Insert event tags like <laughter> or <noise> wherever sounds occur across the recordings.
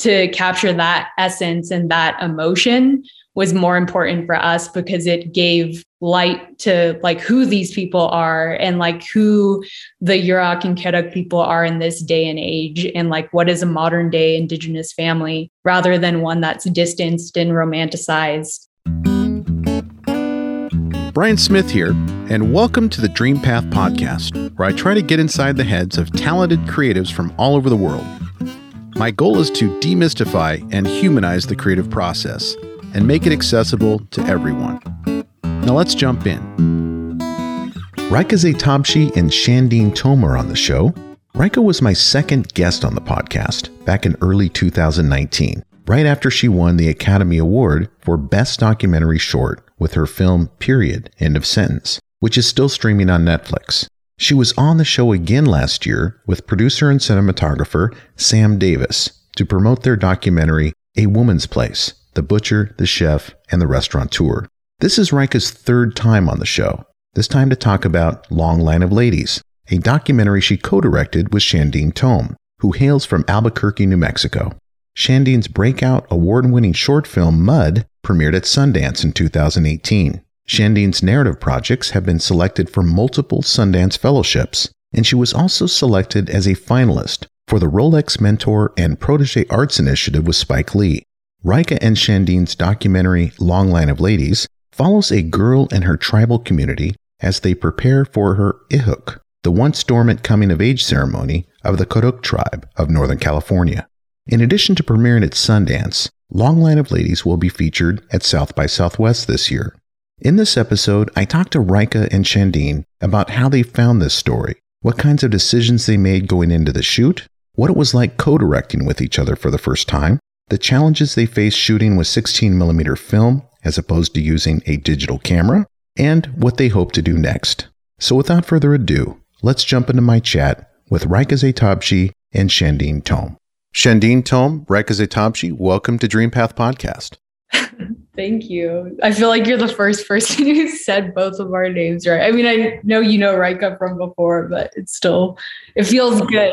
to capture that essence and that emotion was more important for us because it gave light to like who these people are and like who the Yurok and Karuk people are in this day and age and like what is a modern day indigenous family rather than one that's distanced and romanticized. Brian Smith here, and welcome to the Dream Path podcast, where I try to get inside the heads of talented creatives from all over the world. My goal is to demystify and humanize the creative process and make it accessible to everyone. Now let's jump in. Rayka Zehtabchi and Shandiin Tome on the show. Rayka was my second guest on the podcast back in early 2019, right after she won the Academy Award for Best Documentary Short with her film Period, End of Sentence, which is still streaming on Netflix. She was on the show again last year with producer and cinematographer Sam Davis to promote their documentary A Woman's Place The Butcher, the Chef, and the Restaurateur. This is Rayka's third time on the show, this time to talk about Long Line of Ladies, a documentary she co directed with Shandiin Tome, who hails from Albuquerque, New Mexico. Shandiin's breakout award winning short film Mud premiered at Sundance in 2018. Shandiin's narrative projects have been selected for multiple Sundance fellowships, and she was also selected as a finalist for the Rolex Mentor and Protege Arts Initiative with Spike Lee. Rayka and Shandiin's documentary Long Line of Ladies follows a girl and her tribal community as they prepare for her Ihuk, the once dormant coming of age ceremony of the Karuk tribe of Northern California. In addition to premiering at Sundance, Long Line of Ladies will be featured at South by Southwest this year. In this episode, I talked to Rayka and Shandiin about how they found this story, what kinds of decisions they made going into the shoot, what it was like co directing with each other for the first time, the challenges they faced shooting with 16mm film as opposed to using a digital camera, and what they hope to do next. So without further ado, let's jump into my chat with Rayka Zehtabchi and Shandiin Tome. Shandiin Tome, Rayka Zehtabchi, welcome to Dreampath Podcast. <laughs> Thank you. I feel like you're the first person <laughs> who said both of our names right. I mean, I know you know Rayka from before, but it's still it feels good.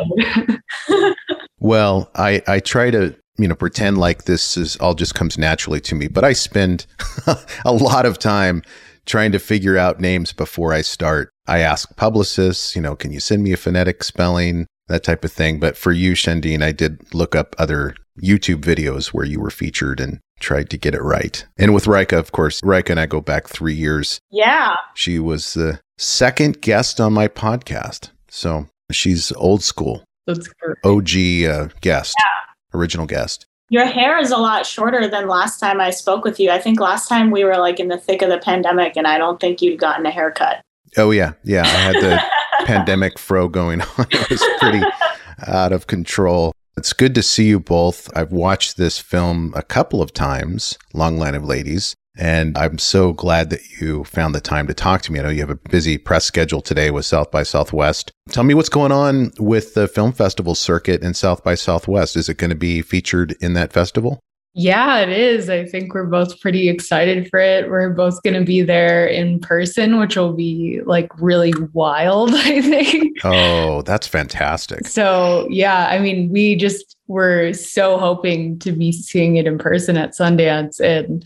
<laughs> well, I I try to you know pretend like this is all just comes naturally to me, but I spend <laughs> a lot of time trying to figure out names before I start. I ask publicists, you know, can you send me a phonetic spelling? that type of thing. But for you, Shandiin, I did look up other YouTube videos where you were featured and tried to get it right. And with Rayka, of course, Rayka and I go back three years. Yeah. She was the second guest on my podcast. So she's old school. That's perfect. OG uh, guest, yeah. original guest. Your hair is a lot shorter than last time I spoke with you. I think last time we were like in the thick of the pandemic and I don't think you'd gotten a haircut. Oh, yeah. Yeah. I had the <laughs> pandemic fro going on. <laughs> It was pretty <laughs> out of control. It's good to see you both. I've watched this film a couple of times, Long Line of Ladies, and I'm so glad that you found the time to talk to me. I know you have a busy press schedule today with South by Southwest. Tell me what's going on with the film festival circuit in South by Southwest. Is it going to be featured in that festival? Yeah, it is. I think we're both pretty excited for it. We're both going to be there in person, which will be like really wild, <laughs> I think. Oh, that's fantastic. So, yeah, I mean, we just were so hoping to be seeing it in person at Sundance. And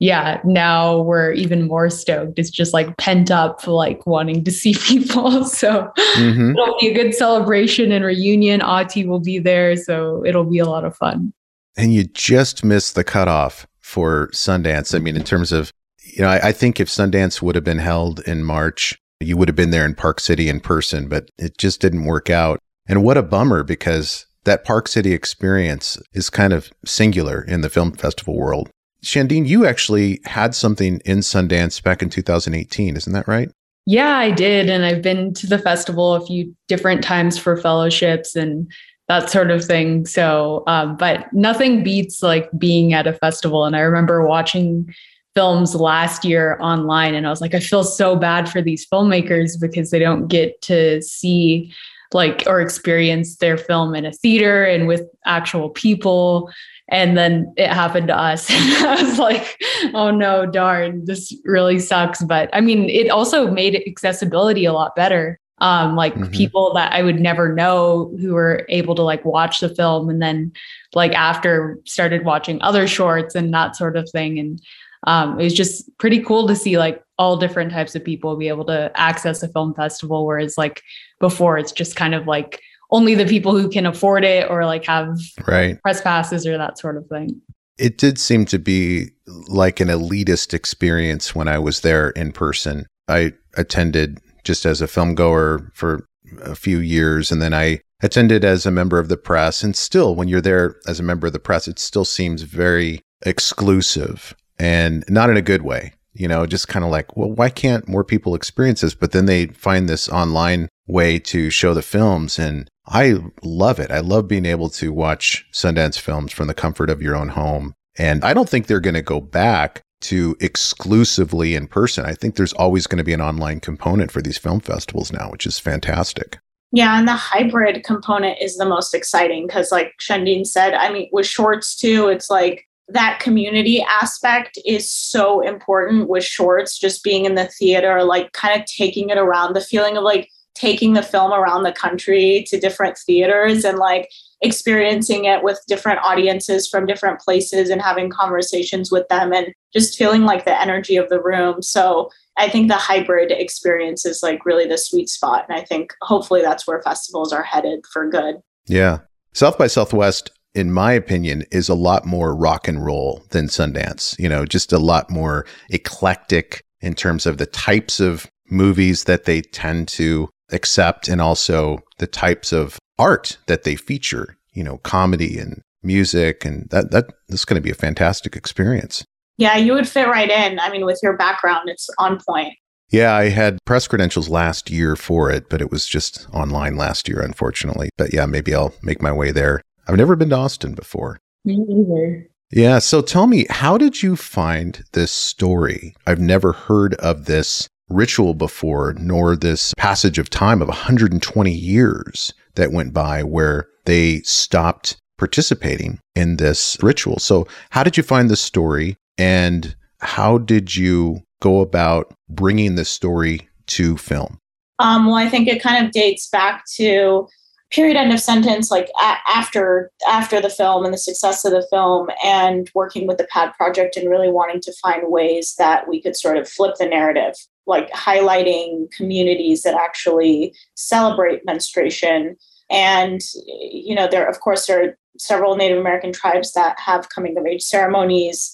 yeah, now we're even more stoked. It's just like pent up, like wanting to see <laughs> people. So mm-hmm. it'll be a good celebration and reunion. Ati will be there. So it'll be a lot of fun and you just missed the cutoff for Sundance. I mean, in terms of, you know, I, I, think if Sundance would have been held in March, you would have been there in Park City in person, but it just didn't work out. And what a bummer because that Park City experience is kind of singular in the film festival world. Shandiin, you actually had something in Sundance back in 2018, isn't that right? Yeah, I did. And I've been to the festival a few different times for fellowships and that sort of thing. So, um, but nothing beats like being at a festival. And I remember watching films last year online, and I was like, I feel so bad for these filmmakers because they don't get to see like or experience their film in a theater and with actual people. And then it happened to us. <laughs> I was like, oh no, darn, this really sucks. But I mean, it also made accessibility a lot better um, like mm-hmm. people that I would never know who were able to like watch the film and then like after started watching other shorts and that sort of thing. And um, it was just pretty cool to see like all different types of people be able to access a film festival, whereas like before it's just kind of like only the people who can afford it or like have right press passes or that sort of thing. It did seem to be like an elitist experience when I was there in person. I attended just as a film goer for a few years and then I attended as a member of the press and still when you're there as a member of the press it still seems very exclusive and not in a good way you know just kind of like well why can't more people experience this but then they find this online way to show the films and I love it. I love being able to watch Sundance films from the comfort of your own home. And I don't think they're going to go back to exclusively in person. I think there's always going to be an online component for these film festivals now, which is fantastic. Yeah, and the hybrid component is the most exciting because, like Shandiin said, I mean, with shorts too, it's like that community aspect is so important with shorts, just being in the theater, like kind of taking it around the feeling of like, taking the film around the country to different theaters and like experiencing it with different audiences from different places and having conversations with them and just feeling like the energy of the room. So I think the hybrid experience is like really the sweet spot. And I think hopefully that's where festivals are headed for good. Yeah. South by Southwest, in my opinion, is a lot more rock and roll than Sundance, you know, just a lot more eclectic in terms of the types of movies that they tend to accept and also the types of art that they feature, you know, comedy and music and that that this is going to be a fantastic experience. Yeah, you would fit right in. I mean, with your background, it's on point. Yeah, I had press credentials last year for it, but it was just online last year, unfortunately. But yeah, maybe I'll make my way there. I've never been to Austin before. Me either. Yeah, so tell me, how did you find this story? I've never heard of this ritual before, nor this passage of time of 120 years that went by where they stopped participating in this ritual. So, how did you find this story and how did you go about bringing this story to film? Um, well, I think it kind of dates back to period end of sentence like a- after after the film and the success of the film and working with the pad project and really wanting to find ways that we could sort of flip the narrative like highlighting communities that actually celebrate menstruation. And you know there of course there are several native american tribes that have coming of age ceremonies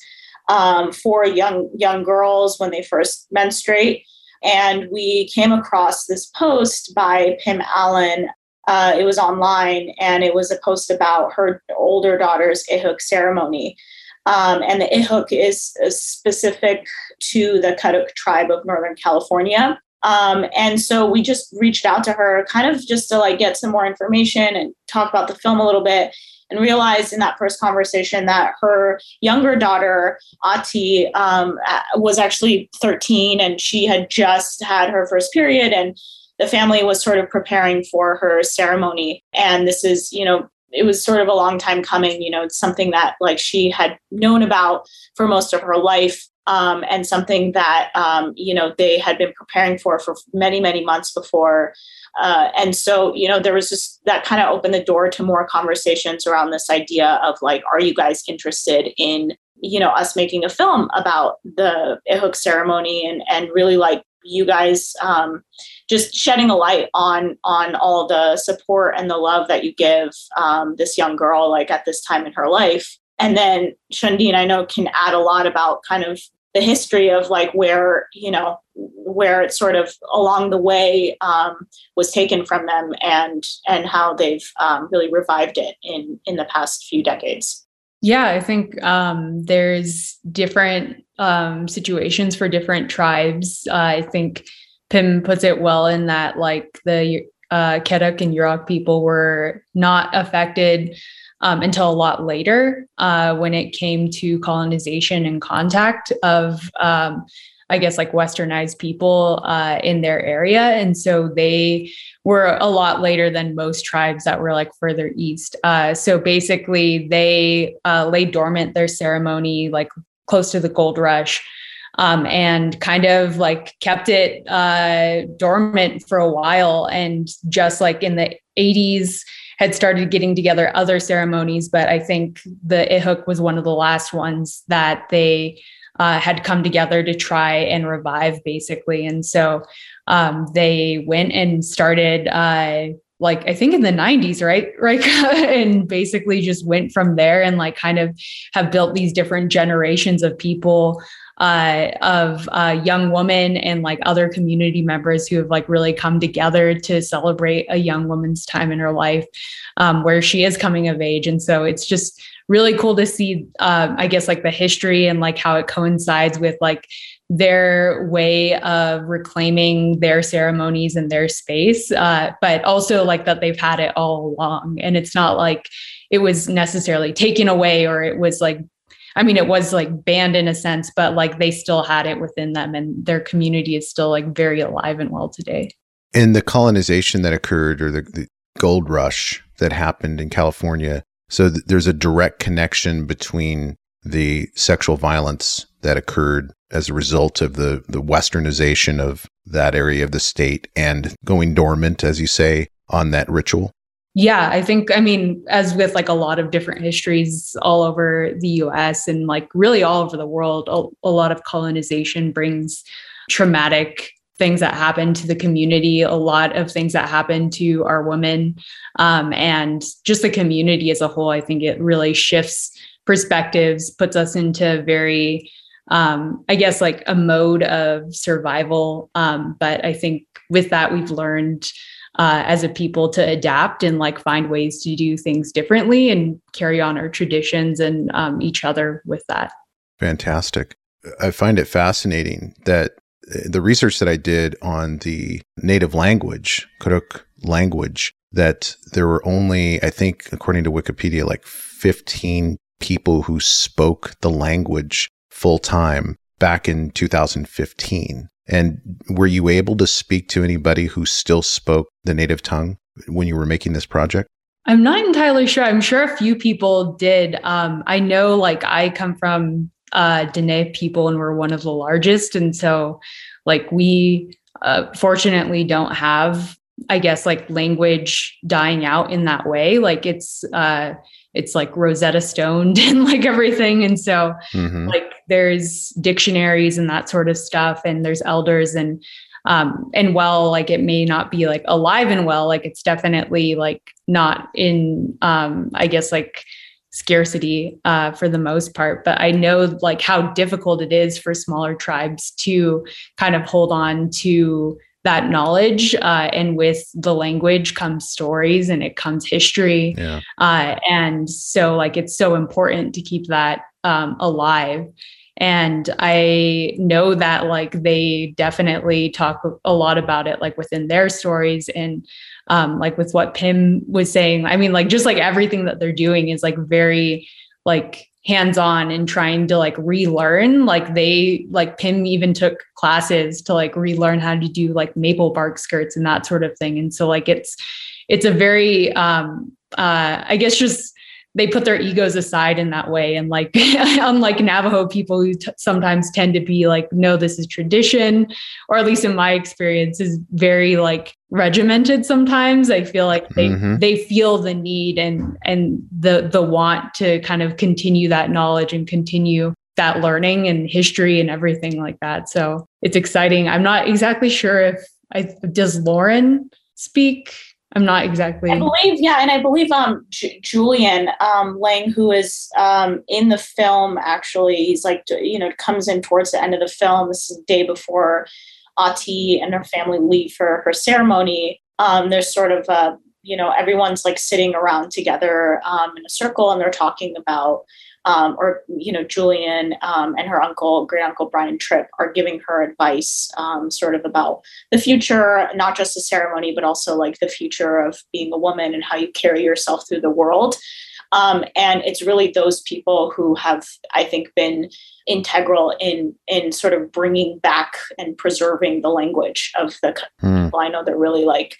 um, for young young girls when they first menstruate. And we came across this post by pim allen. Uh, it was online and it was a post about her older daughter's ihuk ceremony um, and the ihuk is, is specific to the Karuk tribe of Northern California. Um, and so we just reached out to her kind of just to like get some more information and talk about the film a little bit and realized in that first conversation that her younger daughter ati um, was actually 13 and she had just had her first period and the family was sort of preparing for her ceremony and this is you know it was sort of a long time coming you know it's something that like she had known about for most of her life um, and something that um, you know they had been preparing for for many many months before. Uh, and so you know there was just that kind of opened the door to more conversations around this idea of like are you guys interested in you know us making a film about the ihuk ceremony and and really like you guys um, just shedding a light on on all the support and the love that you give um, this young girl like at this time in her life. And then Shandiin, I know can add a lot about kind of the history of like where you know where it sort of along the way um, was taken from them and and how they've um, really revived it in in the past few decades. Yeah i think um, there's different um, situations for different tribes. Uh, i think Pim puts it well in that like the uh, Karuk and Yurok people were not affected um, until a lot later uh, when it came to colonization and contact of, um, I guess, like westernized people uh, in their area. And so they were a lot later than most tribes that were like further east. Uh, so basically, they uh, lay dormant their ceremony like close to the gold rush um, and kind of like kept it uh, dormant for a while. And just like in the 80s, had started getting together other ceremonies, but I think the ihuk was one of the last ones that they uh, had come together to try and revive, basically. And so um, they went and started uh, like I think in the 90s, right? Right. <laughs> and basically just went from there and like kind of have built these different generations of people uh, of uh, young women and like other community members who have like really come together to celebrate a young woman's time in her life um, where she is coming of age. And so it's just really cool to see, uh, I guess, like the history and like how it coincides with like their way of reclaiming their ceremonies and their space, uh, but also like that they've had it all along. And it's not like it was necessarily taken away or it was like I mean, it was like banned in a sense, but like they still had it within them and their community is still like very alive and well today. In the colonization that occurred or the, the gold rush that happened in California, so th- there's a direct connection between the sexual violence that occurred as a result of the, the westernization of that area of the state and going dormant, as you say, on that ritual? Yeah, I think, I mean, as with like a lot of different histories all over the US and like really all over the world, a, a lot of colonization brings traumatic things that happen to the community, a lot of things that happen to our women, um, and just the community as a whole. I think it really shifts perspectives, puts us into very, um, I guess, like a mode of survival. Um, but I think with that, we've learned uh, as a people to adapt and like find ways to do things differently and carry on our traditions and um, each other with that. Fantastic. I find it fascinating that uh, the research that I did on the native language, Karuk language, that there were only, I think, according to Wikipedia, like 15 people who spoke the language full time back in 2015. And were you able to speak to anybody who still spoke the native tongue when you were making this project? I'm not entirely sure. I'm sure a few people did. Um, I know, like, I come from uh, Dene people and we're one of the largest. And so, like, we uh, fortunately don't have, I guess, like language dying out in that way. Like, it's, uh, it's like Rosetta Stoned <laughs> and like everything. And so, mm-hmm. like, there's dictionaries and that sort of stuff, and there's elders and um, and well, like it may not be like alive and well, like it's definitely like not in um, I guess like scarcity uh, for the most part. But I know like how difficult it is for smaller tribes to kind of hold on to that knowledge uh, and with the language comes stories and it comes history. Yeah. uh, and so like it's so important to keep that um, alive. And i know that like they definitely talk a lot about it like within their stories and um, like with what pim was saying. I mean like just like everything that they're doing is like very like hands on and trying to like relearn like they like pim even took classes to like relearn how to do like maple bark skirts and that sort of thing. And so like it's it's a very um uh i guess just they put their egos aside in that way. And like <laughs> unlike navajo people who t- sometimes tend to be like no this is tradition or at least in my experience is very like regimented sometimes. I feel like they mm-hmm. they feel the need and and the the want to kind of continue that knowledge and continue that learning and history and everything like that. So it's exciting. I'm not exactly sure if i does lauren speak I'm not exactly. I believe, yeah, and I believe um J- Julian um Lang, who is um in the film, actually, he's like you know comes in towards the end of the film. This is the day before Ati and her family leave for her ceremony. Um, there's sort of a you know everyone's like sitting around together um, in a circle and they're talking about um, or you know Julian um, and her uncle, great uncle Brian Tripp, are giving her advice, um, sort of about the future, not just the ceremony, but also like the future of being a woman and how you carry yourself through the world. Um, and it's really those people who have, I think, been integral in in sort of bringing back and preserving the language of the mm. people. I know they're really like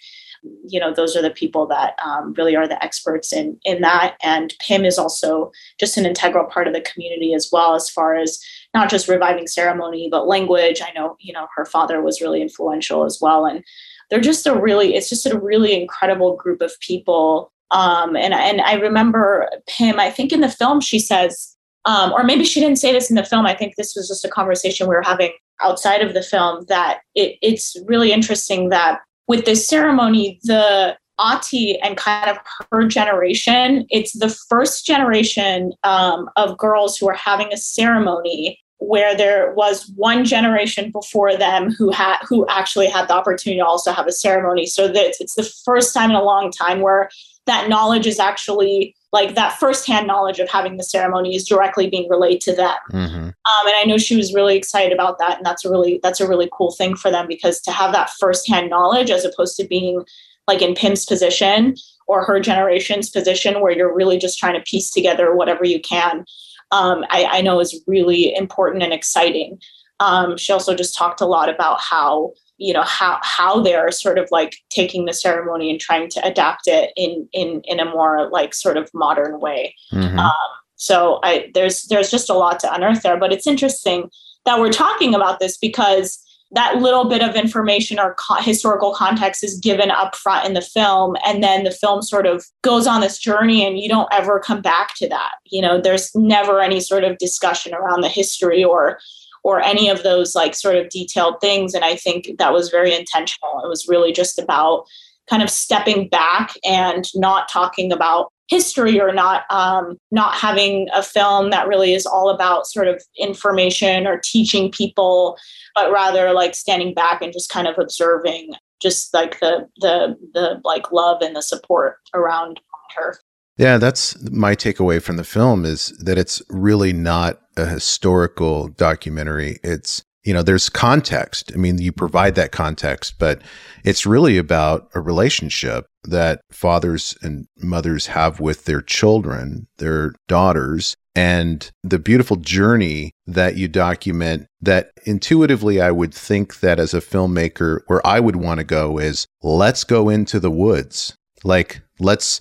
you know those are the people that um, really are the experts in in that. And pim is also just an integral part of the community as well as far as not just reviving ceremony but language. I know you know her father was really influential as well. And they're just a really it's just a really incredible group of people. Um, and and i remember pim i think in the film she says um, or maybe she didn't say this in the film. I think this was just a conversation we were having outside of the film that it, it's really interesting that with this ceremony, the Ati and kind of her generation, it's the first generation um, of girls who are having a ceremony where there was one generation before them who had who actually had the opportunity to also have a ceremony. So that it's the first time in a long time where that knowledge is actually like that firsthand knowledge of having the ceremony is directly being relayed to them. Mm-hmm. Um, and I know she was really excited about that, and that's a really that's a really cool thing for them because to have that firsthand knowledge as opposed to being like in Pim's position or her generation's position where you're really just trying to piece together whatever you can, um, I, I, know is really important and exciting. Um, she also just talked a lot about how you know how how they're sort of like taking the ceremony and trying to adapt it in in in a more like sort of modern way mm-hmm. um, so i there's there's just a lot to unearth there but it's interesting that we're talking about this because that little bit of information or co- historical context is given up front in the film and then the film sort of goes on this journey and you don't ever come back to that you know there's never any sort of discussion around the history or or any of those like sort of detailed things. And I think that was very intentional. It was really just about kind of stepping back and not talking about history or not um, not having a film that really is all about sort of information or teaching people but rather like standing back and just kind of observing just like the the the like love and the support around her yeah, that's my takeaway from the film is that it's really not a historical documentary. It's, you know, there's context. I mean, you provide that context, but it's really about a relationship that fathers and mothers have with their children, their daughters, and the beautiful journey that you document that intuitively I would think that as a filmmaker, where I would want to go is let's go into the woods. Like, let's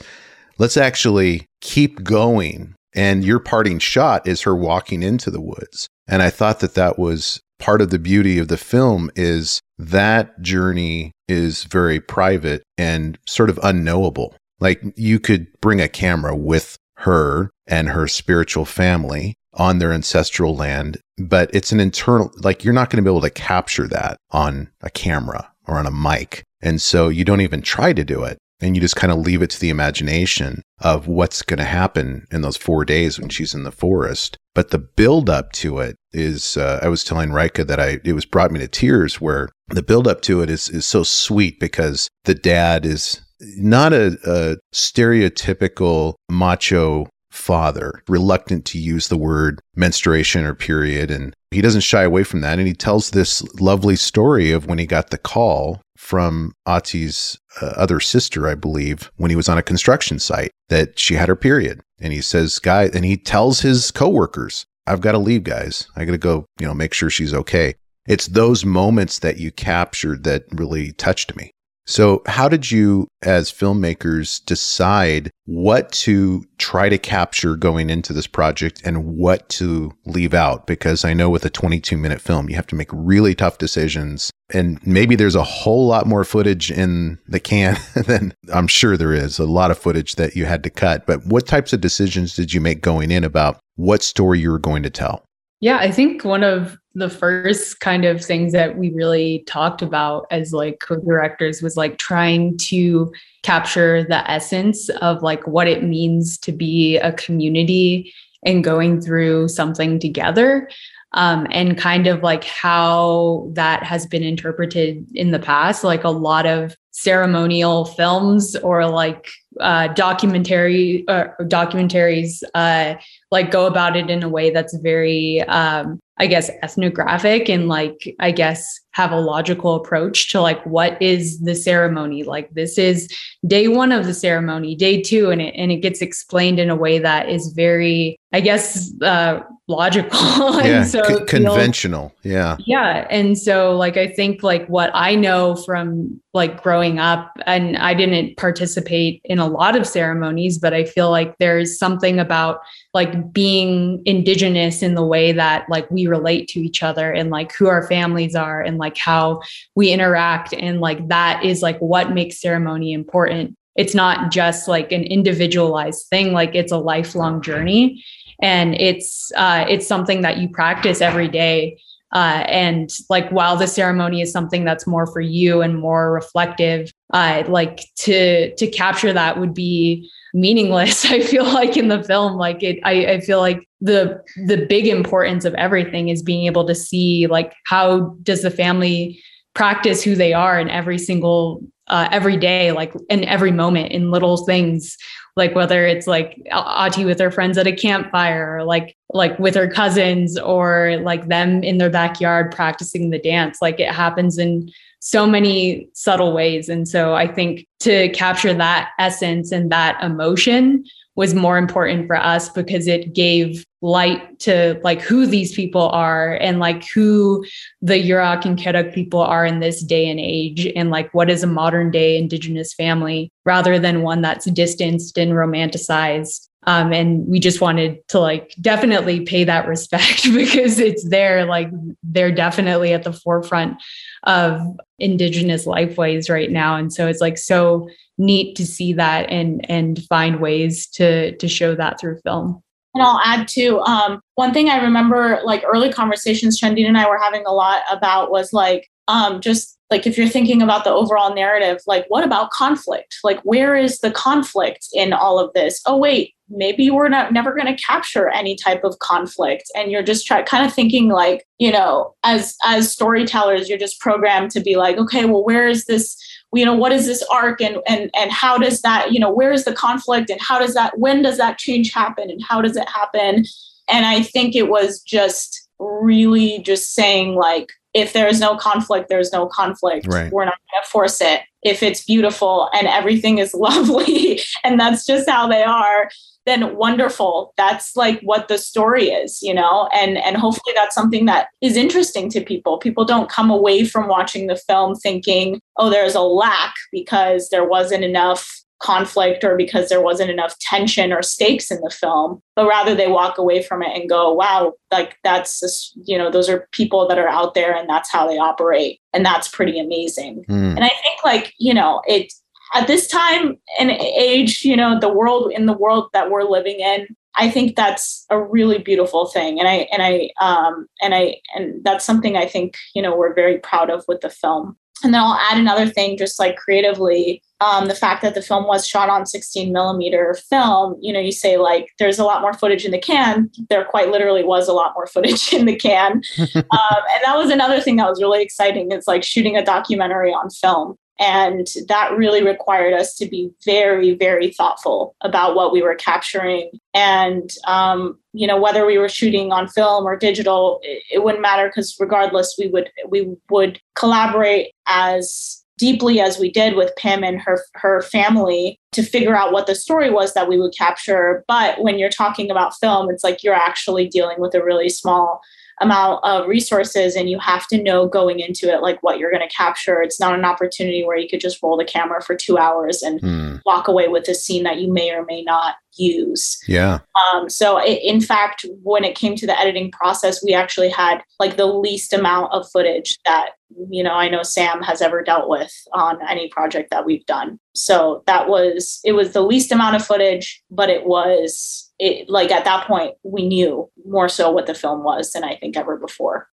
let's actually keep going. And your parting shot is her walking into the woods. And I thought that that was part of the beauty of the film is that journey is very private and sort of unknowable. Like you could bring a camera with her and her spiritual family on their ancestral land, but it's an internal, like you're not going to be able to capture that on a camera or on a mic. And so you don't even try to do it and you just kind of leave it to the imagination of what's going to happen in those four days when she's in the forest. But the build up to it is, uh, I was telling Rayka that I, it was brought me to tears where the build up to it is, is so sweet because the dad is not a, a stereotypical macho father, reluctant to use the word menstruation or period. And he doesn't shy away from that. And he tells this lovely story of when he got the call from Ati's uh, other sister, I believe, when he was on a construction site that she had her period. And he says, guy, and he tells his coworkers, I've got to leave, guys. I got to go, you know, make sure she's okay. It's those moments that you captured that really touched me. So, how did you, as filmmakers, decide what to try to capture going into this project and what to leave out? Because I know with a 22 minute film, you have to make really tough decisions. And maybe there's a whole lot more footage in the can <laughs> than I'm sure there is, a lot of footage that you had to cut. But what types of decisions did you make going in about what story you were going to tell? Yeah, I think one of the first kind of things that we really talked about as like co-directors was like trying to capture the essence of like what it means to be a community and going through something together um, and kind of like how that has been interpreted in the past. Like a lot of ceremonial films or like uh, documentary uh, documentaries uh, like go about it in a way that's very um, i guess ethnographic and like i guess have a logical approach to like what is the ceremony? Like this is day one of the ceremony day two and it, and it gets explained in a way that is very I guess, uh, logical. <laughs> yeah, so c- conventional. yeah. Yeah. And so, like, I think, like, what I know from like growing up, and I didn't participate in a lot of ceremonies, but I feel like there's something about like being indigenous in the way that like we relate to each other and like who our families are and like how we interact. And like that is like what makes ceremony important it's not just like an individualized thing like it's a lifelong journey and it's uh, it's something that you practice every day. Uh, and like while the ceremony is something that's more for you and more reflective uh, like to to capture that would be meaningless <laughs> i feel like in the film. Like it I, I feel like the the big importance of everything is being able to see like how does the family practice who they are in every single uh, every day like in every moment in little things like whether it's like Ati with her friends at a campfire or like like with her cousins or like them in their backyard practicing the dance. Like it happens in so many subtle ways. And so i think to capture that essence and that emotion was more important for us because it gave light to like who these people are and like who the Yurok and Karuk people are in this day and age and like what is a modern day indigenous family rather than one that's distanced and romanticized. Um, and we just wanted to like definitely pay that respect <laughs> because it's there like they're definitely at the forefront of indigenous lifeways right now. And so it's like so neat to see that and and find ways to to show that through film and I'll add to um, one thing I remember, like early conversations Shandiin and I were having a lot about was like um, just like if you're thinking about the overall narrative, like what about conflict? Like where is the conflict in all of this? Oh wait, maybe we're not never going to capture any type of conflict, and you're just try kind of thinking like you know as as storytellers, you're just programmed to be like, okay, well where is this? You know what is this arc and and and how does that you know where is the conflict and how does that when does that change happen and how does it happen? And i think it was just really just saying like if there is no conflict there's no conflict. Right. we're not going to force it. If it's beautiful and everything is <laughs> lovely and that's just how they are then wonderful. That's like what the story is you know? And and hopefully that's something that is interesting to people. People don't come away from watching the film thinking oh there's a lack because there wasn't enough conflict or because there wasn't enough tension or stakes in the film but rather they walk away from it and go wow like that's just, you know those are people that are out there and that's how they operate and that's pretty amazing. Mm. and i think like you know it at this time and age, you know, the world in the world that we're living in, I think that's a really beautiful thing. And I and I um and I and that's something I think, you know, we're very proud of with the film. And then I'll add another thing, just like creatively, um, the fact that the film was shot on 16 millimeter film, you know, you say like there's a lot more footage in the can. There quite literally was a lot more <laughs> footage in the can. <laughs> um, and that was another thing that was really exciting. It's like shooting a documentary on film. And that really required us to be very, very thoughtful about what we were capturing. And, um, you know, whether we were shooting on film or digital, it, it wouldn't matter because regardless, we would we would collaborate as deeply as we did with Pim and her her family to figure out what the story was that we would capture. But when you're talking about film, it's like you're actually dealing with a really small amount of resources and you have to know going into it like what you're going to capture. It's not an opportunity where you could just roll the camera for two hours and mm. walk away with a scene that you may or may not use. Yeah. Um, so it, in fact when it came to the editing process we actually had like the least amount of footage that you know i know sam has ever dealt with on any project that we've done. So that was it was the least amount of footage but it was it, like at that point, we knew more so what the film was than I think ever before.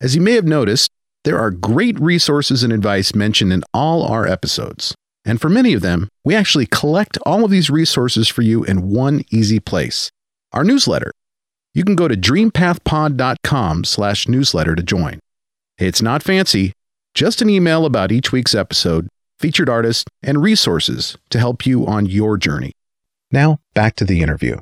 As you may have noticed, there are great resources and advice mentioned in all our episodes. And for many of them, we actually collect all of these resources for you in one easy place our newsletter. You can go to dreampathpod.com slash newsletter to join. It's not fancy, just an email about each week's episode, featured artists, and resources to help you on your journey. Now, back to the interview.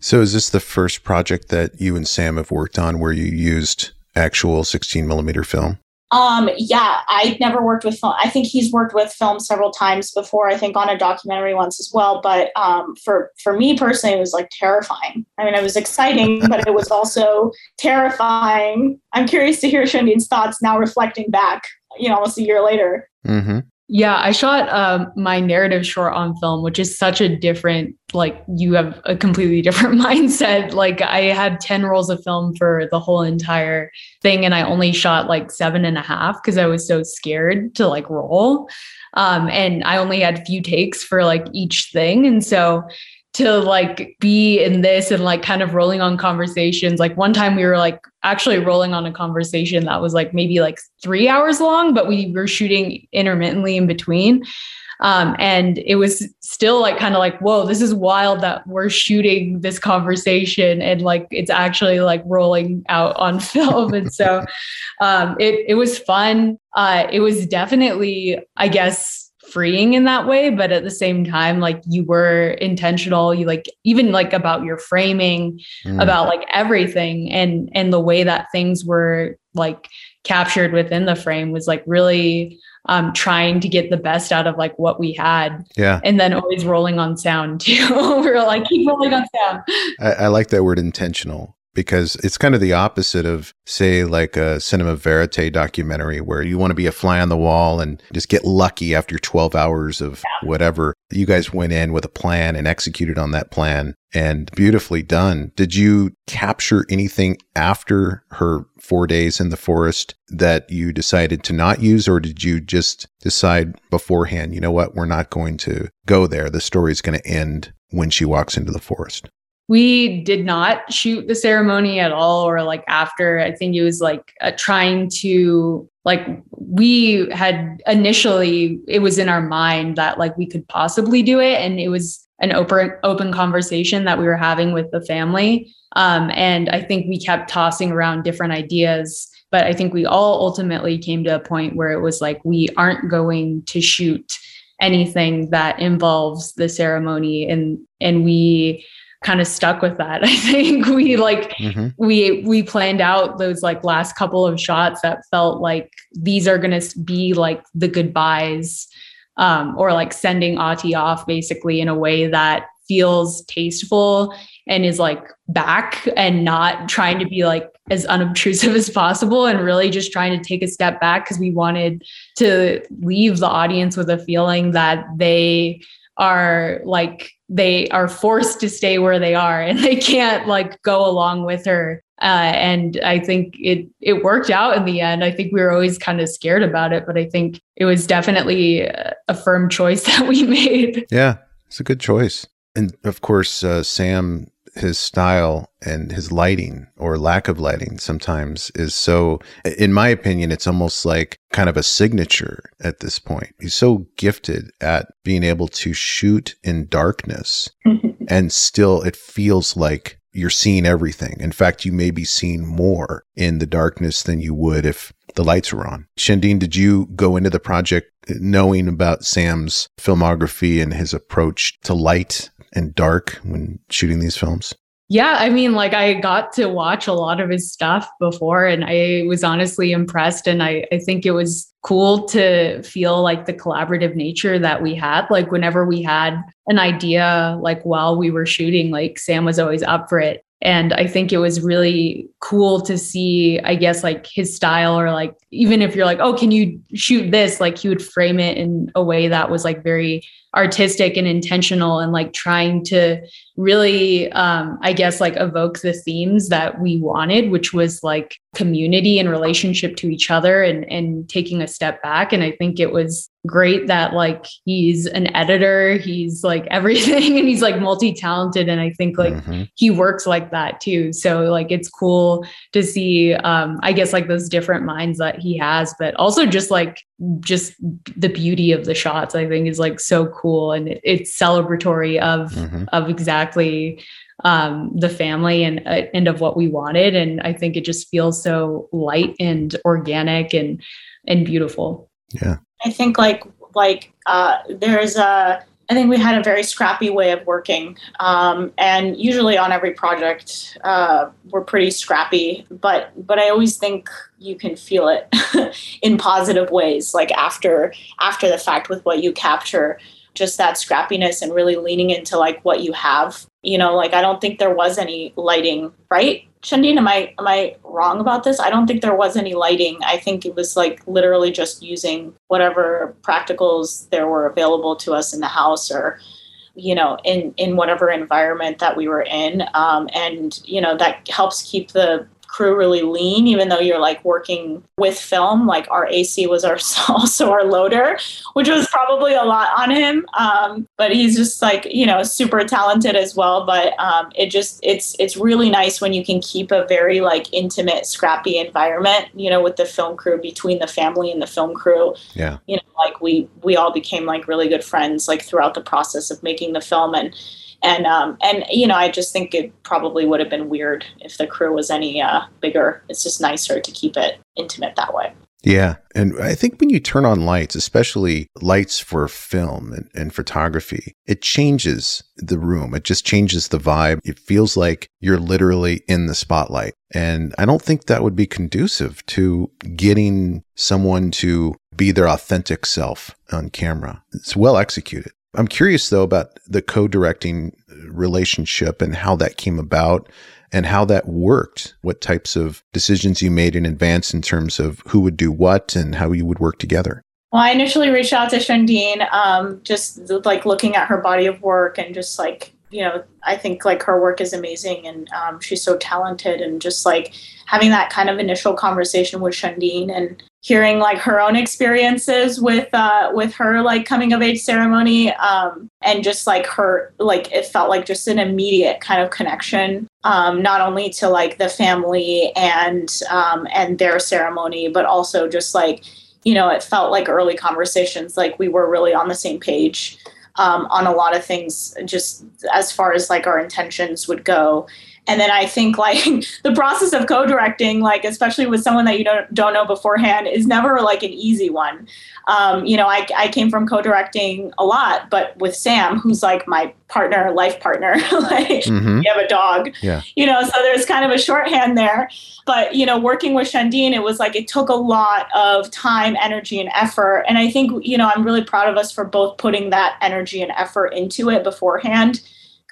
So, is this the first project that you and Sam have worked on where you used actual 16 millimeter film? Um, yeah, I've never worked with film. I think he's worked with film several times before. I think on a documentary once as well. But um, for for me personally, it was like terrifying. I mean, it was exciting, but it was also terrifying. I'm curious to hear Shandiin's thoughts now, reflecting back. You know, almost a year later. Mm-hmm. Yeah, I shot um, my narrative short on film, which is such a different, like, you have a completely different <laughs> mindset. Like, I had 10 rolls of film for the whole entire thing, and I only shot like seven and a half because I was so scared to like roll. Um, and I only had few takes for like each thing. And so to like be in this and like kind of rolling on conversations. Like one time we were like actually rolling on a conversation that was like maybe like three hours long, but we were shooting intermittently in between. Um, and it was still like kind of like, whoa, this is wild that we're shooting this conversation and like it's actually like rolling out on <laughs> film. and so um, it it was fun. Uh, it was definitely, I guess, freeing in that way but at the same time like you were intentional you like even like about your framing mm. about like everything and and the way that things were like captured within the frame was like really um trying to get the best out of like what we had. Yeah. And then always rolling on sound <laughs> too. <laughs> We are like keep rolling on sound. I, I like that word intentional because it's kind of the opposite of say like a cinema verite documentary where you want to be a fly on the wall and just get lucky after 12 hours of whatever. You guys went in with a plan and executed on that plan and beautifully done. Did you capture anything after her 4 days in the forest that you decided to not use or did you just decide beforehand you know what? We're not going to go there. The story's going to end when she walks into the forest we did not shoot the ceremony at all or like after. I think it was like uh, trying to like we had initially it was in our mind that like we could possibly do it and it was an open open conversation that we were having with the family. Um, and i think we kept tossing around different ideas but i think we all ultimately came to a point where it was like we aren't going to shoot anything that involves the ceremony and and we kind of stuck with that. <laughs> I think we like mm-hmm. we we planned out those like last couple of shots that felt like these are going to be like the goodbyes um or like sending Ahti off basically in a way that feels tasteful and is like back and not trying to be like as unobtrusive <laughs> as possible and really just trying to take a step back because we wanted to leave the audience with a feeling that they are like they are forced to stay where they are and they can't like go along with her. Uh, and i think it it worked out in the end. I think we were always kind of scared about it but i think it was definitely a firm choice <laughs> that we made. Yeah it's a good choice. And of course uh, sam his style and his lighting or lack of lighting sometimes is so in my opinion it's almost like kind of a signature at this point. He's so gifted at being able to shoot in darkness <laughs> and still it feels like you're seeing everything. In fact you may be seeing more in the darkness than you would if the lights were on. Shandiin, did you go into the project knowing about Sam's filmography and his approach to light and dark when shooting these films? Yeah, I mean, like I got to watch a lot of his stuff before and I was honestly impressed. And I, I think it was cool to feel like the collaborative nature that we had. Like whenever we had an idea, like while we were shooting, like Sam was always up for it. And I think it was really cool to see, I guess, like his style, or like even if you're like, oh, can you shoot this? Like he would frame it in a way that was like very artistic and intentional and like trying to really um i guess like evoke the themes that we wanted which was like community and relationship to each other and and taking a step back. And i think it was great that like he's an editor he's like <laughs> everything and he's like multi-talented. And i think like mm-hmm. he works like that too. So like it's cool to see um i guess like those different minds that he has but also just like just the beauty of the shots i think is like so cool. And it, it's celebratory of mm-hmm. of exactly um, the family and uh, and of what we wanted. And i think it just feels so light and organic and and beautiful. Yeah. I think like like uh, there's a I think we had a very scrappy way of working. Um, and usually on every project, uh, we're pretty scrappy, but, but I always think you can feel it <laughs> in positive ways, like after, after the fact with what you capture, just that scrappiness and really leaning into like what you have. You know, like I don't think there was any lighting, right? Shandiin, am I am I wrong about this? I don't think there was any lighting. I think it was like literally just using whatever practicals there were available to us in the house or you know in in whatever environment that we were in um, and you know that helps keep the crew really lean, even though you're like working with film. Like our AC was our <laughs> also our loader, which was probably a lot on him. Um, but he's just like you know super talented as well. But um, it just it's it's really nice when you can keep a very like intimate, scrappy environment. You know, with the film crew between the family and the film crew. Yeah. You know, like we we all became like really good friends like throughout the process of making the film and and um, and you know, I just think it probably would have been weird if the crew was any uh, bigger. It's just nicer to keep it intimate that way. Yeah. And I think when you turn on lights, especially lights for film and, and, photography, it changes the room. It just changes the vibe. It feels like you're literally in the spotlight. And I don't think that would be conducive to getting someone to be their authentic self on camera. It's well executed. I'm curious though about the co-directing relationship and how that came about and how that worked. What types of decisions you made in advance in terms of who would do what and how you would work together. Well, I initially reached out to Shandiin, um, just like looking at her body of work and just like you know, I think like her work is amazing and um, she's so talented and just like having that kind of initial conversation with Shandiin and hearing like her own experiences with uh, with her like coming of age ceremony um, and just like her like it felt like just an immediate kind of connection um, not only to like the family and um, and their ceremony but also just like you know it felt like early conversations like we were really on the same page um, on a lot of things, just as far as like our intentions would go. And then I think like <laughs> the process of co-directing, like especially with someone that you don't don't know beforehand, is never like an easy one. Um, you know, I, I came from co-directing a lot, but with Sam, who's like my partner, life partner, <laughs> like mm-hmm. you have a dog, yeah. you know, so there's kind of a shorthand there. But, you know, working with Shandiin, it was like it took a lot of time, energy, and effort. And I think, you know, I'm really proud of us for both putting that energy and effort into it beforehand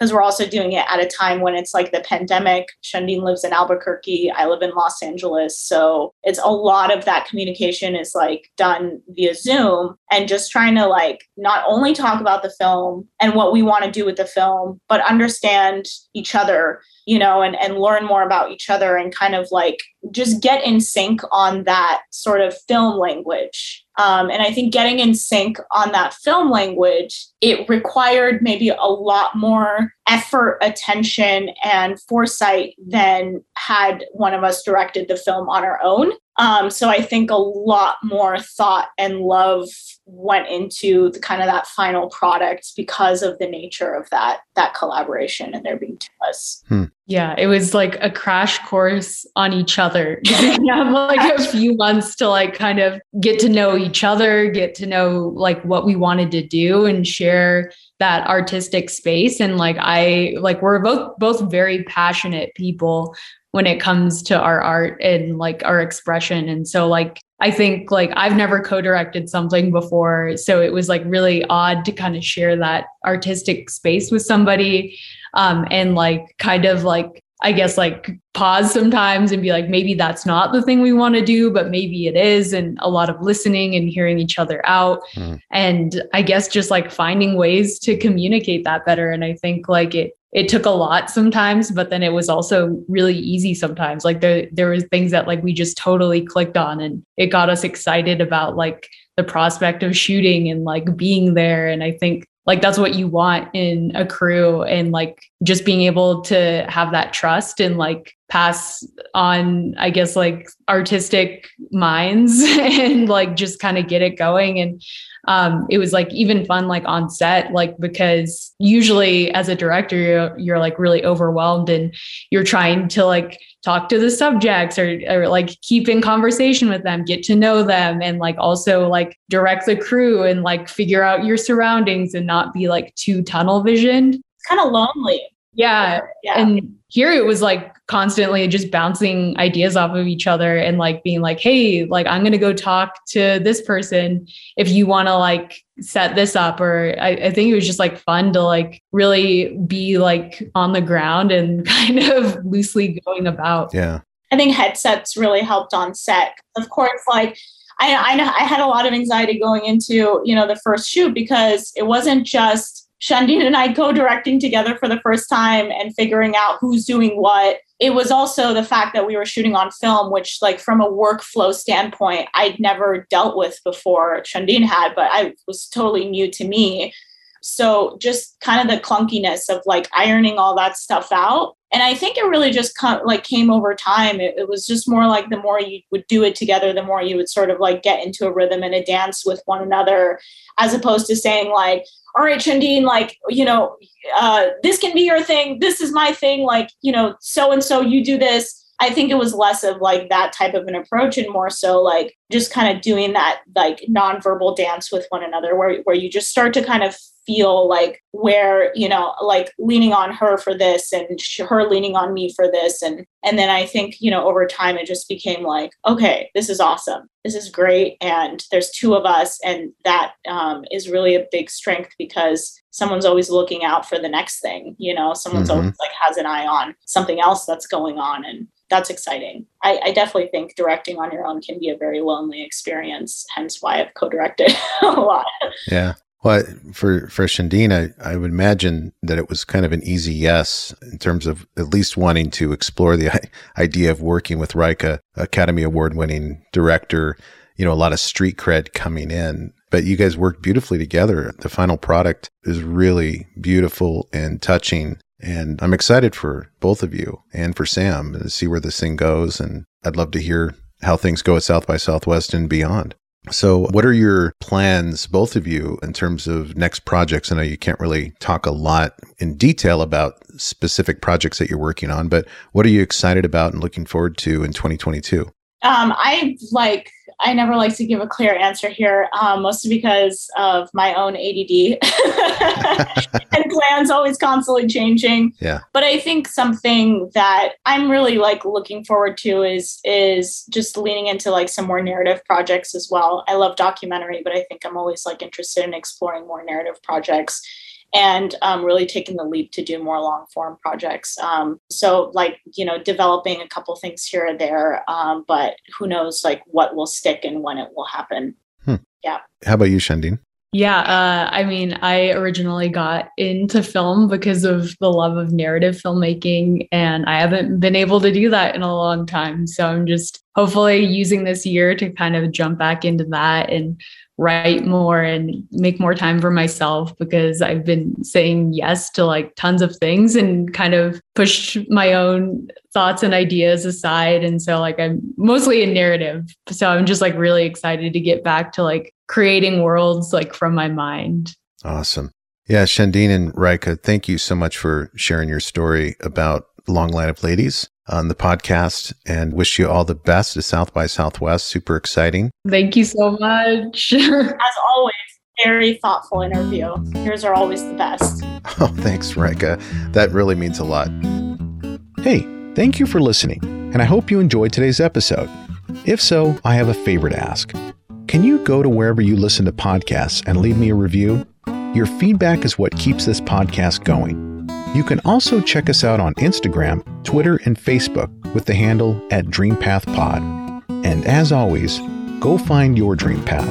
because we're also doing it at a time when it's like the pandemic. Shandiin lives in Albuquerque. I live in Los Angeles. So it's a lot of that communication is like done via Zoom and just trying to like not only talk about the film and what we want to do with the film, but understand each other, you know, and, and learn more about each other and kind of like just get in sync on that sort of film language um, and I think getting in sync on that film language, it required maybe a lot more effort, attention, and foresight than had one of us directed the film on our own. Um, so I think a lot more thought and love went into the kind of that final product because of the nature of that that collaboration and there being two of us. Hmm. Yeah, it was like a crash course on each other. <laughs> you have like a few months to like kind of get to know each other, get to know like what we wanted to do and share that artistic space and like I like we're both both very passionate people when it comes to our art and like our expression. And so like I think like I've never co-directed something before. So it was like really odd to kind of share that artistic space with somebody. Um, and like kind of like I guess like pause sometimes and be like, maybe that's not the thing we want to do, but maybe it is. And a lot of listening and hearing each other out. Mm. And I guess just like finding ways to communicate that better. And I think like it it took a lot sometimes but then it was also really easy sometimes. Like there there was things that like we just totally clicked on and it got us excited about like the prospect of shooting and like being there. And i think like that's what you want in a crew and like just being able to have that trust and like pass on i guess like artistic minds <laughs> and like just kind of get it going and um, it was like even fun like on set like because usually as a director you're, you're like really overwhelmed and you're trying to like talk to the subjects or, or like keep in conversation with them get to know them and like also like direct the crew and like figure out your surroundings and not be like too tunnel visioned it's kind of lonely yeah. yeah. And here it was like constantly just bouncing ideas off of each other and like being like, hey, like I'm gonna go talk to this person if you wanna like set this up. Or I, I think it was just like fun to like really be like on the ground and <laughs> kind of loosely going about. Yeah. I think headsets really helped on set. Of course, like I, I, I had a lot of anxiety going into you know the first shoot because it wasn't just Shandiin and I co-directing together for the first time and figuring out who's doing what. It was also the fact that we were shooting on film, which, like, from a workflow standpoint, I'd never dealt with before. Shandiin had, but I was totally new to me. So just kind of the clunkiness of like ironing all that stuff out. And I think it really just come, like came over time. It, it was just more like the more you would do it together, the more you would sort of like get into a rhythm and a dance with one another, as opposed to saying like, all right, Shandiin, like, you know, uh, this can be your thing. This is my thing. Like, you know, so and so, you do this. I think it was less of like that type of an approach and more so like just kind of doing that like nonverbal dance with one another where, where you just start to kind of feel like where you know like leaning on her for this and her leaning on me for this. And and then i think you know over time it just became like okay this is awesome. This is great. And there's two of us. And that um, is really a big strength because someone's always looking out for the next thing you know? Someone's mm-hmm. always like has an eye on something else that's going on. And that's exciting. I, I, definitely think directing on your own can be a very lonely experience, hence why I've co-directed <laughs> a lot. Yeah. Well, for for Shandiin, I, I would imagine that it was kind of an easy yes in terms of at least wanting to explore the idea of working with Rayka, Academy Award winning director. You know, a lot of street cred coming in, but you guys worked beautifully together. The final product is really beautiful and touching. And I'm excited for both of you and for Sam to see where this thing goes. And I'd love to hear how things go at South by Southwest and beyond. So, what are your plans, both of you, in terms of next projects? I know you can't really talk a lot in detail about specific projects that you're working on, but what are you excited about and looking forward to in 2022? Um, I like I never like to give a clear answer here, um, mostly because of my own ADD <laughs> and plans always constantly changing. Yeah. But I think something that I'm really like looking forward to is is just leaning into like some more narrative projects as well. I love documentary, but I think I'm always like interested in exploring more narrative projects and um, really taking the leap to do more long form projects. Um, so, like, you know, developing a couple things here or there, um, but who knows, like, what will stick and when it will happen. Hmm. Yeah. How about you, Shandiin? Yeah, uh, I mean, I originally got into film because of the love of narrative filmmaking, and I haven't been able to do that in a long time. So I'm just hopefully using this year to kind of jump back into that and write more and make more time for myself because I've been saying yes to like tons of things and kind of pushed my own thoughts and ideas aside. And so, like, I'm mostly in narrative. So I'm just like really excited to get back to like creating worlds like from my mind. Awesome. Yeah, Shandiin and Rayka, thank you so much for sharing your story about Long Line of Ladies on the podcast and wish you all the best at South by Southwest. Super exciting. Thank you so much. <laughs> As always, very thoughtful interview. Yours are always the best. <laughs> Oh, thanks, Rayka. That really means a lot. Hey, thank you for listening, and I hope you enjoyed today's episode. If so, I have a favor to ask. Can you go to wherever you listen to podcasts and leave me a review? Your feedback is what keeps this podcast going. You can also check us out on Instagram, Twitter, and Facebook with the handle at DreamPathPod. And as always, go find your dream path.